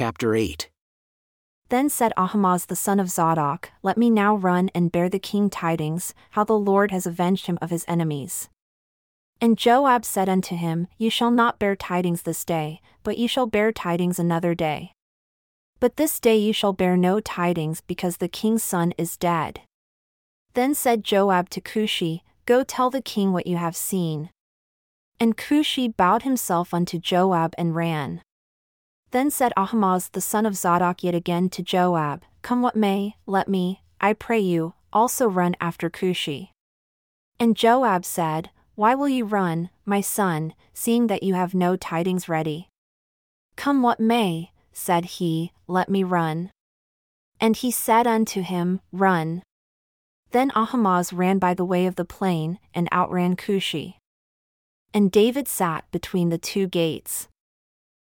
Chapter 8 Then said Ahimaaz the son of Zadok, Let me now run and bear the king tidings, how the Lord has avenged him of his enemies. And Joab said unto him, You shall not bear tidings this day, but ye shall bear tidings another day. But this day you shall bear no tidings, because the king's son is dead. Then said Joab to Cushi, Go tell the king what you have seen. And Cushi bowed himself unto Joab and ran. Then said Ahimaaz the son of Zadok yet again to Joab, Come what may, let me, I pray you, also run after Cushi. And Joab said, Why will you run, my son, seeing that you have no tidings ready? Come what may, said he, let me run. And he said unto him, Run. Then Ahimaaz ran by the way of the plain, and outran Cushi. And David sat between the two gates.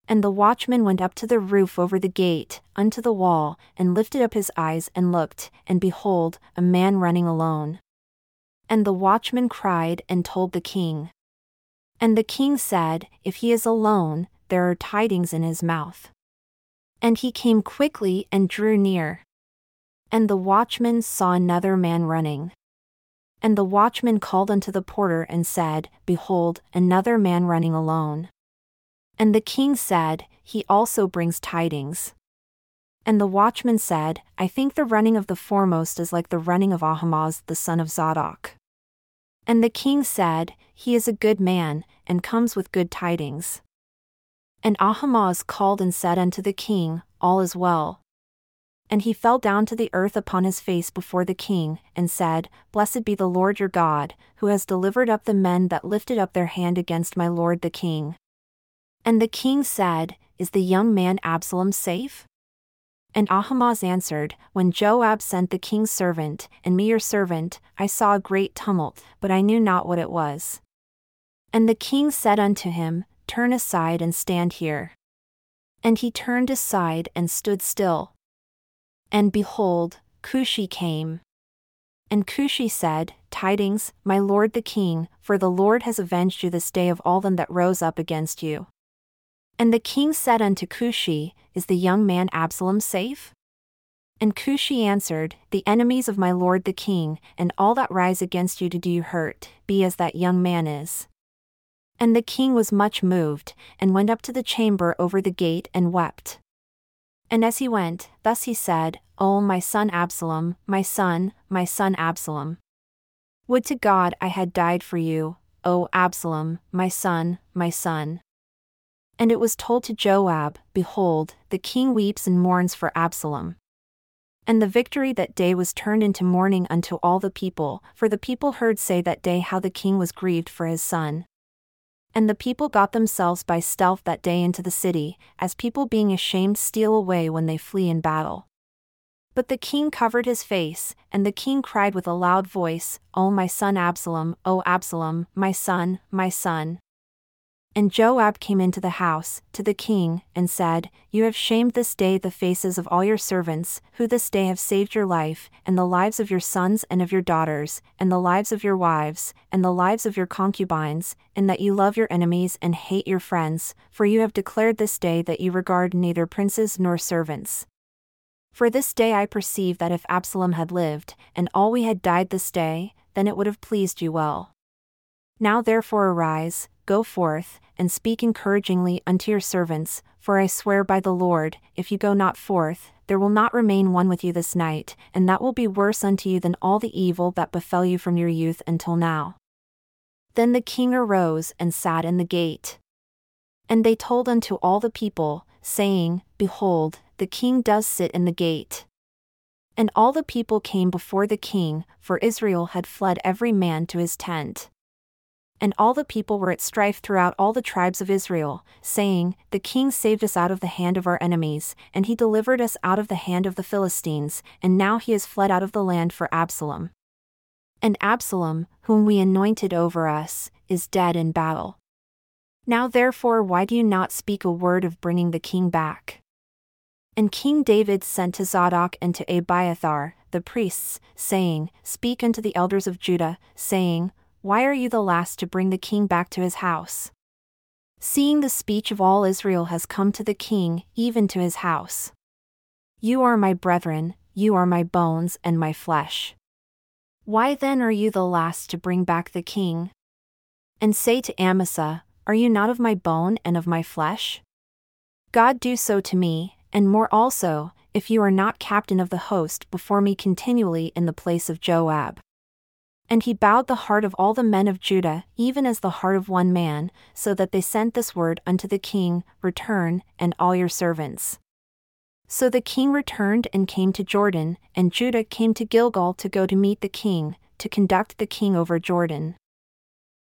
And the watchman went up to the roof over the gate, unto the wall, and lifted up his eyes and looked, and behold, a man running alone. And the watchman cried and told the king. And the king said, If he is alone, there are tidings in his mouth. And he came quickly and drew near. And the watchman saw another man running. And the watchman called unto the porter and said, Behold, another man running alone. And the king said, He also brings tidings. And the watchman said, I think the running of the foremost is like the running of Ahimaaz the son of Zadok. And the king said, He is a good man, and comes with good tidings. And Ahimaaz called and said unto the king, All is well. And he fell down to the earth upon his face before the king, and said, Blessed be the Lord your God, who has delivered up the men that lifted up their hand against my lord the king. And the king said, Is the young man Absalom safe? And Ahimaaz answered, When Joab sent the king's servant, and me your servant, I saw a great tumult, but I knew not what it was. And the king said unto him, Turn aside and stand here. And he turned aside and stood still. And behold, Cushi came. And Cushi said, Tidings, my lord the king, for the Lord has avenged you this day of all them that rose up against you. And the king said unto Cushi, Is the young man Absalom safe? And Cushi answered, The enemies of my lord the king, and all that rise against you to do you hurt, be as that young man is. And the king was much moved, and went up to the chamber over the gate and wept. And as he went, thus he said, O my son Absalom, my son, my son Absalom. Would to God I had died for you, O Absalom, my son, my son. And it was told to Joab, Behold, the king weeps and mourns for Absalom. And the victory that day was turned into mourning unto all the people, for the people heard say that day how the king was grieved for his son. And the people got themselves by stealth that day into the city, as people being ashamed steal away when they flee in battle. But the king covered his face, and the king cried with a loud voice, O my son Absalom, O Absalom, my son, my son. And Joab came into the house, to the king, and said, You have shamed this day the faces of all your servants, who this day have saved your life, and the lives of your sons and of your daughters, and the lives of your wives, and the lives of your concubines, and that you love your enemies and hate your friends, for you have declared this day that you regard neither princes nor servants. For this day I perceive that if Absalom had lived, and all we had died this day, then it would have pleased you well. Now therefore arise, Go forth, and speak encouragingly unto your servants, for I swear by the Lord, if you go not forth, there will not remain one with you this night, and that will be worse unto you than all the evil that befell you from your youth until now. Then the king arose and sat in the gate. And they told unto all the people, saying, Behold, the king does sit in the gate. And all the people came before the king, for Israel had fled every man to his tent and all the people were at strife throughout all the tribes of Israel, saying, The king saved us out of the hand of our enemies, and he delivered us out of the hand of the Philistines, and now he has fled out of the land for Absalom. And Absalom, whom we anointed over us, is dead in battle. Now therefore, why do you not speak a word of bringing the king back? And King David sent to Zadok and to Abiathar, the priests, saying, Speak unto the elders of Judah, saying, why are you the last to bring the king back to his house? Seeing the speech of all Israel has come to the king, even to his house. You are my brethren, you are my bones and my flesh. Why then are you the last to bring back the king? And say to Amasa, Are you not of my bone and of my flesh? God do so to me, and more also, if you are not captain of the host before me continually in the place of Joab. And he bowed the heart of all the men of Judah, even as the heart of one man, so that they sent this word unto the king Return, and all your servants. So the king returned and came to Jordan, and Judah came to Gilgal to go to meet the king, to conduct the king over Jordan.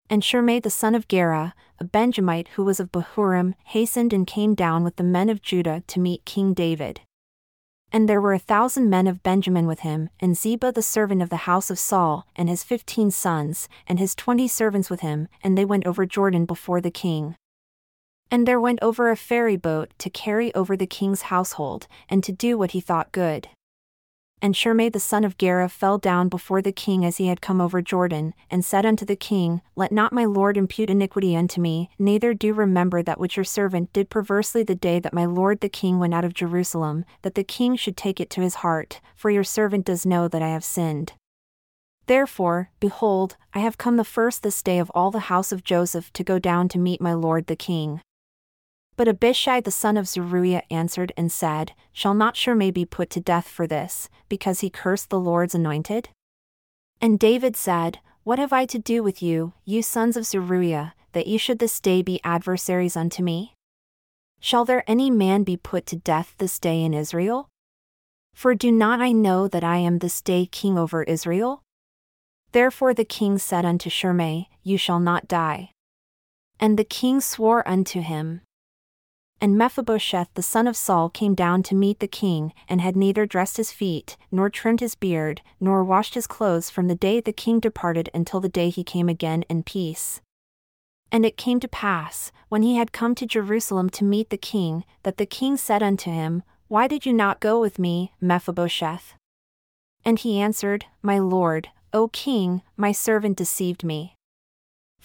And Shimei the son of Gera, a Benjamite who was of Bahurim, hastened and came down with the men of Judah to meet King David. And there were a thousand men of Benjamin with him, and Ziba the servant of the house of Saul, and his fifteen sons, and his twenty servants with him, and they went over Jordan before the king. And there went over a ferry boat to carry over the king's household, and to do what he thought good. And Shimei the son of Gera fell down before the king as he had come over Jordan, and said unto the king, Let not my lord impute iniquity unto me, neither do remember that which your servant did perversely the day that my lord the king went out of Jerusalem, that the king should take it to his heart, for your servant does know that I have sinned. Therefore, behold, I have come the first this day of all the house of Joseph to go down to meet my lord the king. But Abishai the son of Zeruiah answered and said, Shall not Shimei be put to death for this, because he cursed the Lord's anointed? And David said, What have I to do with you, you sons of Zeruiah, that ye should this day be adversaries unto me? Shall there any man be put to death this day in Israel? For do not I know that I am this day king over Israel? Therefore the king said unto Shimei, You shall not die. And the king swore unto him, and Mephibosheth the son of Saul came down to meet the king, and had neither dressed his feet, nor trimmed his beard, nor washed his clothes from the day the king departed until the day he came again in peace. And it came to pass, when he had come to Jerusalem to meet the king, that the king said unto him, Why did you not go with me, Mephibosheth? And he answered, My lord, O king, my servant deceived me.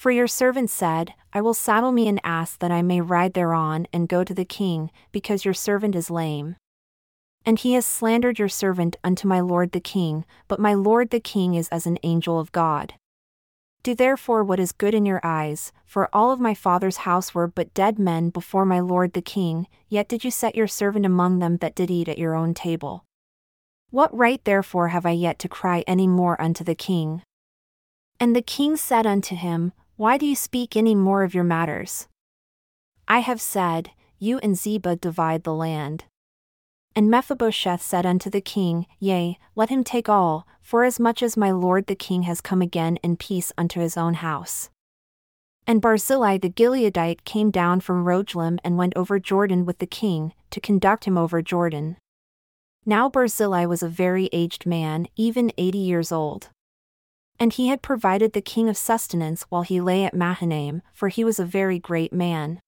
For your servant said, I will saddle me an ass that I may ride thereon and go to the king, because your servant is lame. And he has slandered your servant unto my lord the king, but my lord the king is as an angel of God. Do therefore what is good in your eyes, for all of my father's house were but dead men before my lord the king, yet did you set your servant among them that did eat at your own table. What right therefore have I yet to cry any more unto the king? And the king said unto him, why do you speak any more of your matters? I have said, You and Ziba divide the land. And Mephibosheth said unto the king, Yea, let him take all, forasmuch as my lord the king has come again in peace unto his own house. And Barzillai the Gileadite came down from Rogelim and went over Jordan with the king, to conduct him over Jordan. Now Barzillai was a very aged man, even eighty years old. And he had provided the king of sustenance while he lay at Mahanaim, for he was a very great man.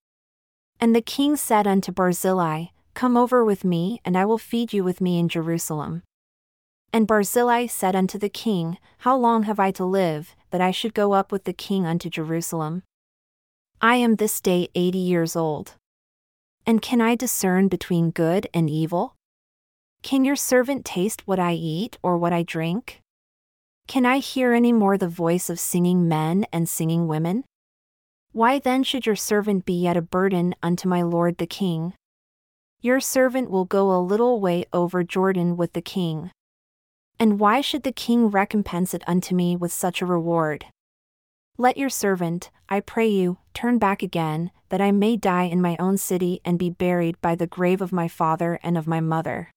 And the king said unto Barzillai, Come over with me, and I will feed you with me in Jerusalem. And Barzillai said unto the king, How long have I to live, that I should go up with the king unto Jerusalem? I am this day eighty years old. And can I discern between good and evil? Can your servant taste what I eat or what I drink? Can I hear any more the voice of singing men and singing women? Why then should your servant be yet a burden unto my lord the king? Your servant will go a little way over Jordan with the king. And why should the king recompense it unto me with such a reward? Let your servant, I pray you, turn back again, that I may die in my own city and be buried by the grave of my father and of my mother.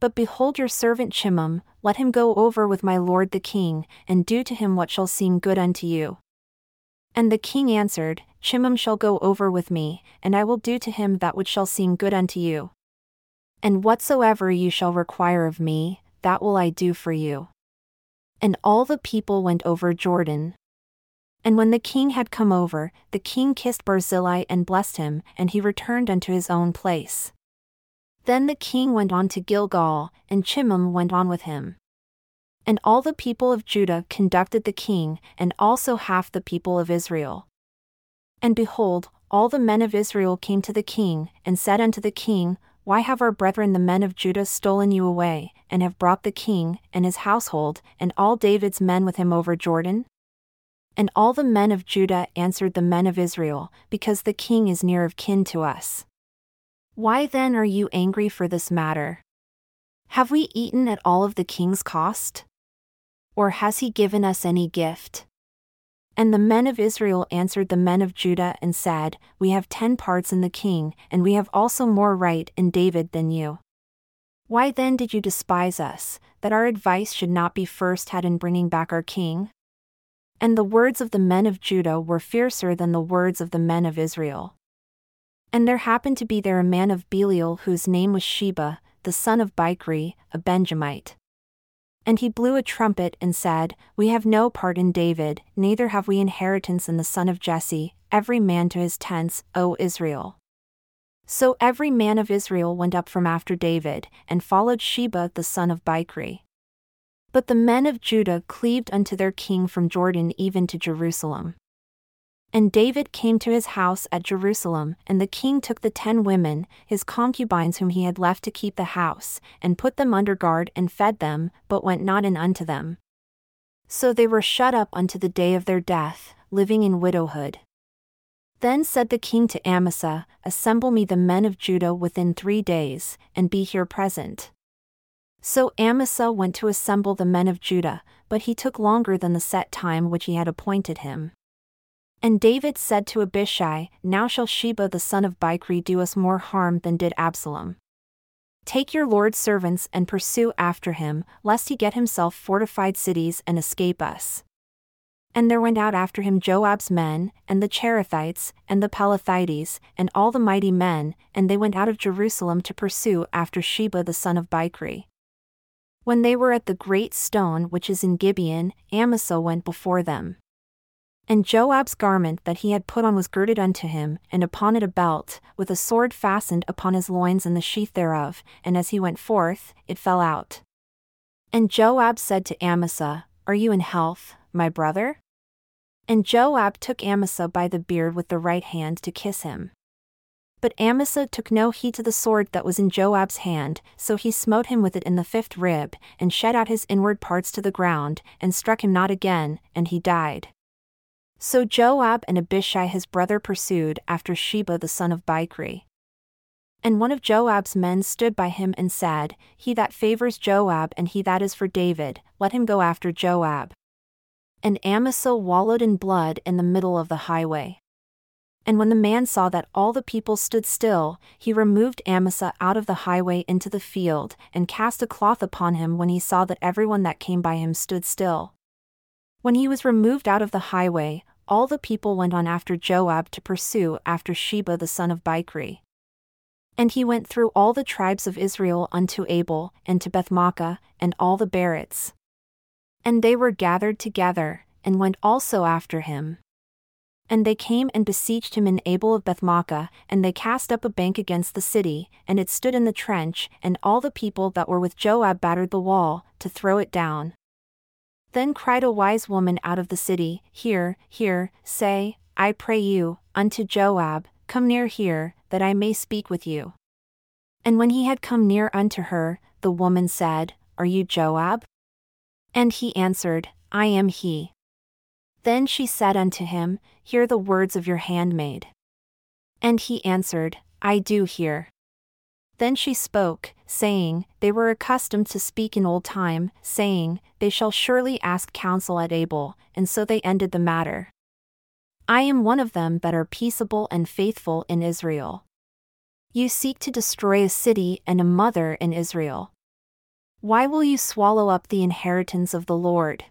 But behold your servant Chimham, let him go over with my lord the king, and do to him what shall seem good unto you. And the king answered, Chimham shall go over with me, and I will do to him that which shall seem good unto you. And whatsoever you shall require of me, that will I do for you. And all the people went over Jordan. And when the king had come over, the king kissed Barzillai and blessed him, and he returned unto his own place. Then the king went on to Gilgal, and Chimham went on with him. And all the people of Judah conducted the king, and also half the people of Israel. And behold, all the men of Israel came to the king, and said unto the king, Why have our brethren the men of Judah stolen you away, and have brought the king, and his household, and all David's men with him over Jordan? And all the men of Judah answered the men of Israel, Because the king is near of kin to us. Why then are you angry for this matter? Have we eaten at all of the king's cost? Or has he given us any gift? And the men of Israel answered the men of Judah and said, We have ten parts in the king, and we have also more right in David than you. Why then did you despise us, that our advice should not be first had in bringing back our king? And the words of the men of Judah were fiercer than the words of the men of Israel. And there happened to be there a man of Belial whose name was Sheba, the son of Bichri, a Benjamite. And he blew a trumpet and said, We have no part in David, neither have we inheritance in the son of Jesse, every man to his tents, O Israel. So every man of Israel went up from after David, and followed Sheba the son of Bichri. But the men of Judah cleaved unto their king from Jordan even to Jerusalem. And David came to his house at Jerusalem, and the king took the ten women, his concubines whom he had left to keep the house, and put them under guard and fed them, but went not in unto them. So they were shut up unto the day of their death, living in widowhood. Then said the king to Amasa, Assemble me the men of Judah within three days, and be here present. So Amasa went to assemble the men of Judah, but he took longer than the set time which he had appointed him. And David said to Abishai, Now shall Sheba the son of Bichri do us more harm than did Absalom. Take your Lord's servants and pursue after him, lest he get himself fortified cities and escape us. And there went out after him Joab's men, and the Cherethites, and the Pelethites, and all the mighty men, and they went out of Jerusalem to pursue after Sheba the son of Bichri. When they were at the great stone which is in Gibeon, Amasa went before them. And Joab's garment that he had put on was girded unto him, and upon it a belt, with a sword fastened upon his loins and the sheath thereof, and as he went forth, it fell out. And Joab said to Amasa, Are you in health, my brother? And Joab took Amasa by the beard with the right hand to kiss him. But Amasa took no heed to the sword that was in Joab's hand, so he smote him with it in the fifth rib, and shed out his inward parts to the ground, and struck him not again, and he died. So Joab and Abishai his brother pursued after Sheba the son of Bichri. And one of Joab's men stood by him and said, He that favors Joab and he that is for David, let him go after Joab. And Amasa wallowed in blood in the middle of the highway. And when the man saw that all the people stood still, he removed Amasa out of the highway into the field, and cast a cloth upon him when he saw that everyone that came by him stood still. When he was removed out of the highway, all the people went on after Joab to pursue after Sheba the son of Bichri. And he went through all the tribes of Israel unto Abel, and to Bethmaachah, and all the Berites. And they were gathered together, and went also after him. And they came and besieged him in Abel of Bethmaachah, and they cast up a bank against the city, and it stood in the trench, and all the people that were with Joab battered the wall, to throw it down. Then cried a wise woman out of the city, Hear, hear, say, I pray you, unto Joab, Come near here, that I may speak with you. And when he had come near unto her, the woman said, Are you Joab? And he answered, I am he. Then she said unto him, Hear the words of your handmaid. And he answered, I do hear. Then she spoke, saying, They were accustomed to speak in old time, saying, They shall surely ask counsel at Abel, and so they ended the matter. I am one of them that are peaceable and faithful in Israel. You seek to destroy a city and a mother in Israel. Why will you swallow up the inheritance of the Lord?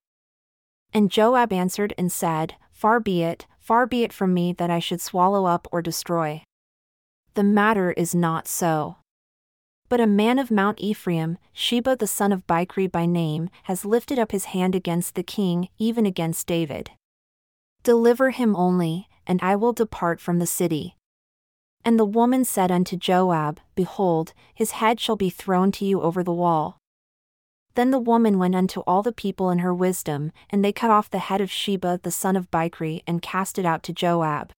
And Joab answered and said, Far be it, far be it from me that I should swallow up or destroy. The matter is not so. But a man of Mount Ephraim, Sheba the son of Bichri by name, has lifted up his hand against the king, even against David. Deliver him only, and I will depart from the city. And the woman said unto Joab, Behold, his head shall be thrown to you over the wall. Then the woman went unto all the people in her wisdom, and they cut off the head of Sheba the son of Bichri and cast it out to Joab.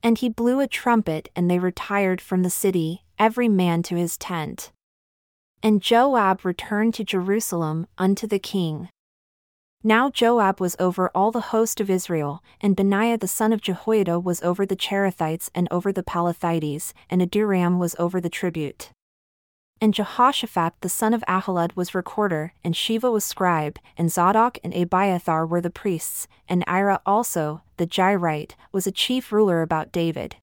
And he blew a trumpet, and they retired from the city, every man to his tent. And Joab returned to Jerusalem unto the king. Now Joab was over all the host of Israel, and Benaiah the son of Jehoiada was over the Cherethites and over the Pelethites, and Adoram was over the tribute. And Jehoshaphat the son of Ahilud was recorder, and Sheva was scribe, and Zadok and Abiathar were the priests, and Ira also, the Jairite, was a chief ruler about David.